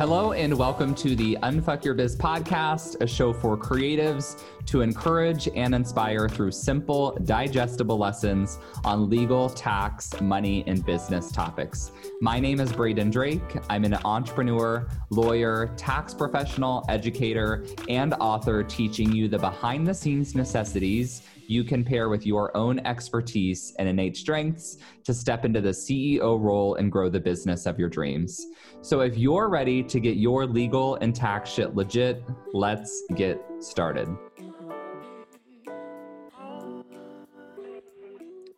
Hello, and welcome to the Unfuck Your Biz podcast, a show for creatives to encourage and inspire through simple, digestible lessons on legal, tax, money, and business topics. My name is Braden Drake. I'm an entrepreneur, lawyer, tax professional, educator, and author teaching you the behind the scenes necessities you can pair with your own expertise and innate strengths to step into the CEO role and grow the business of your dreams. So, if you're ready to get your legal and tax shit legit, let's get started.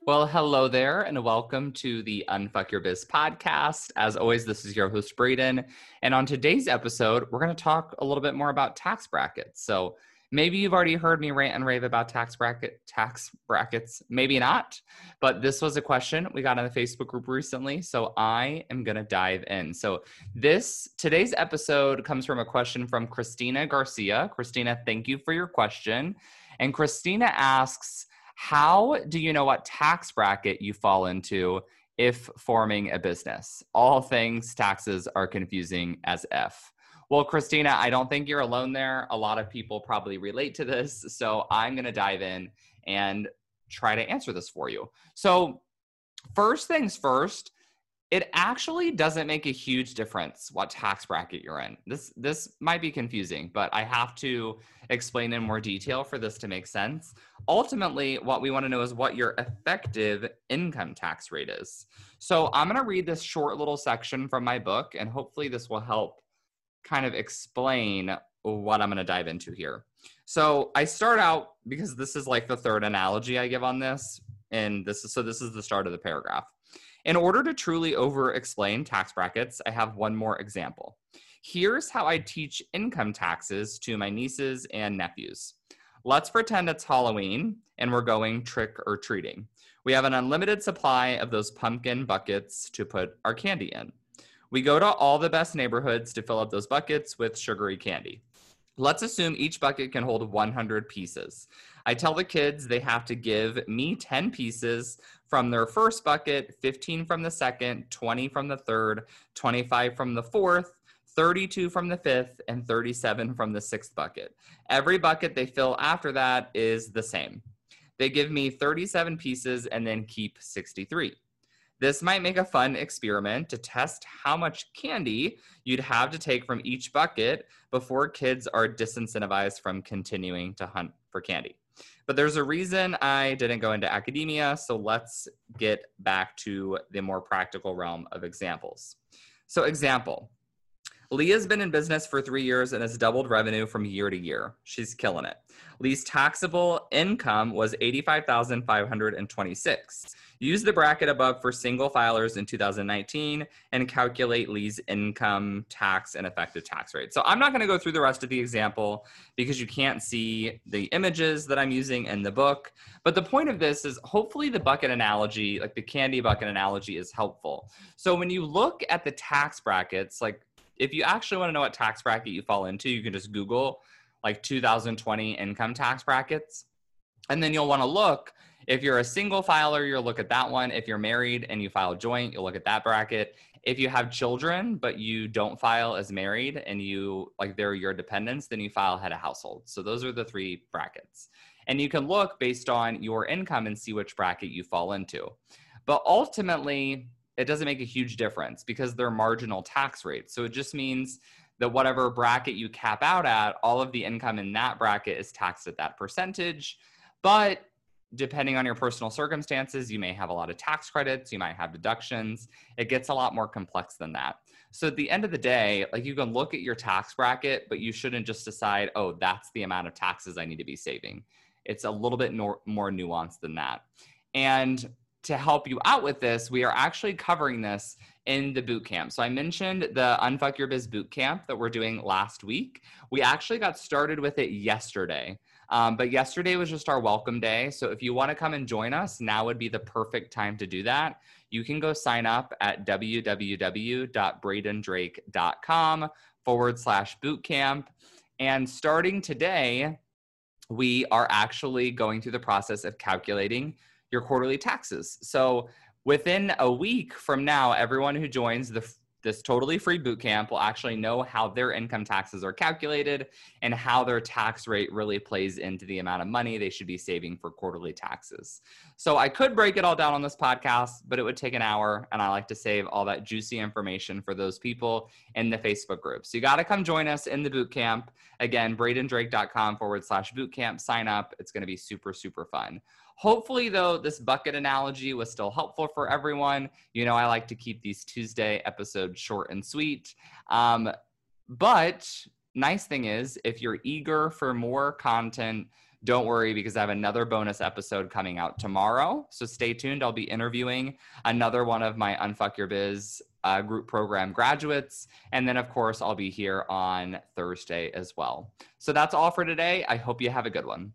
Well, hello there, and welcome to the Unfuck Your Biz podcast. As always, this is your host, Braden. And on today's episode, we're going to talk a little bit more about tax brackets. So, Maybe you've already heard me rant and rave about tax bracket tax brackets, maybe not. But this was a question we got in the Facebook group recently, so I am going to dive in. So this today's episode comes from a question from Christina Garcia. Christina, thank you for your question. And Christina asks, how do you know what tax bracket you fall into if forming a business? All things taxes are confusing as F. Well, Christina, I don't think you're alone there. A lot of people probably relate to this. So I'm going to dive in and try to answer this for you. So, first things first, it actually doesn't make a huge difference what tax bracket you're in. This this might be confusing, but I have to explain in more detail for this to make sense. Ultimately, what we want to know is what your effective income tax rate is. So, I'm going to read this short little section from my book and hopefully this will help kind of explain what I'm going to dive into here. So I start out because this is like the third analogy I give on this, and this is so this is the start of the paragraph. In order to truly over explain tax brackets, I have one more example. Here's how I teach income taxes to my nieces and nephews. Let's pretend it's Halloween and we're going trick or treating. We have an unlimited supply of those pumpkin buckets to put our candy in. We go to all the best neighborhoods to fill up those buckets with sugary candy. Let's assume each bucket can hold 100 pieces. I tell the kids they have to give me 10 pieces from their first bucket, 15 from the second, 20 from the third, 25 from the fourth, 32 from the fifth, and 37 from the sixth bucket. Every bucket they fill after that is the same. They give me 37 pieces and then keep 63. This might make a fun experiment to test how much candy you'd have to take from each bucket before kids are disincentivized from continuing to hunt for candy. But there's a reason I didn't go into academia, so let's get back to the more practical realm of examples. So, example Leah's been in business for three years and has doubled revenue from year to year. She's killing it. Lee's taxable income was 85,526. Use the bracket above for single filers in 2019 and calculate Lee's income tax and effective tax rate. So I'm not going to go through the rest of the example because you can't see the images that I'm using in the book. But the point of this is hopefully the bucket analogy, like the candy bucket analogy, is helpful. So when you look at the tax brackets, like if you actually want to know what tax bracket you fall into, you can just Google like 2020 income tax brackets. And then you'll want to look if you're a single filer, you'll look at that one. If you're married and you file joint, you'll look at that bracket. If you have children, but you don't file as married and you like they're your dependents, then you file head of household. So those are the three brackets. And you can look based on your income and see which bracket you fall into. But ultimately, it doesn't make a huge difference because they're marginal tax rates. So it just means that whatever bracket you cap out at, all of the income in that bracket is taxed at that percentage. But depending on your personal circumstances, you may have a lot of tax credits, you might have deductions. It gets a lot more complex than that. So at the end of the day, like you can look at your tax bracket, but you shouldn't just decide, oh, that's the amount of taxes I need to be saving. It's a little bit more, more nuanced than that. And to help you out with this, we are actually covering this in the boot camp. So I mentioned the Unfuck Your Biz boot camp that we're doing last week. We actually got started with it yesterday. Um, but yesterday was just our welcome day. So if you want to come and join us, now would be the perfect time to do that. You can go sign up at www.bradendrake.com forward slash bootcamp. And starting today, we are actually going through the process of calculating your quarterly taxes. So within a week from now, everyone who joins the this totally free boot camp will actually know how their income taxes are calculated and how their tax rate really plays into the amount of money they should be saving for quarterly taxes. So I could break it all down on this podcast, but it would take an hour. And I like to save all that juicy information for those people in the Facebook group. So you got to come join us in the boot camp. Again, bradendrake.com forward slash boot camp. Sign up. It's going to be super, super fun. Hopefully, though, this bucket analogy was still helpful for everyone. You know, I like to keep these Tuesday episodes short and sweet. Um, but nice thing is, if you're eager for more content, don't worry because I have another bonus episode coming out tomorrow. So stay tuned. I'll be interviewing another one of my Unfuck Your Biz uh, group program graduates. And then, of course, I'll be here on Thursday as well. So that's all for today. I hope you have a good one.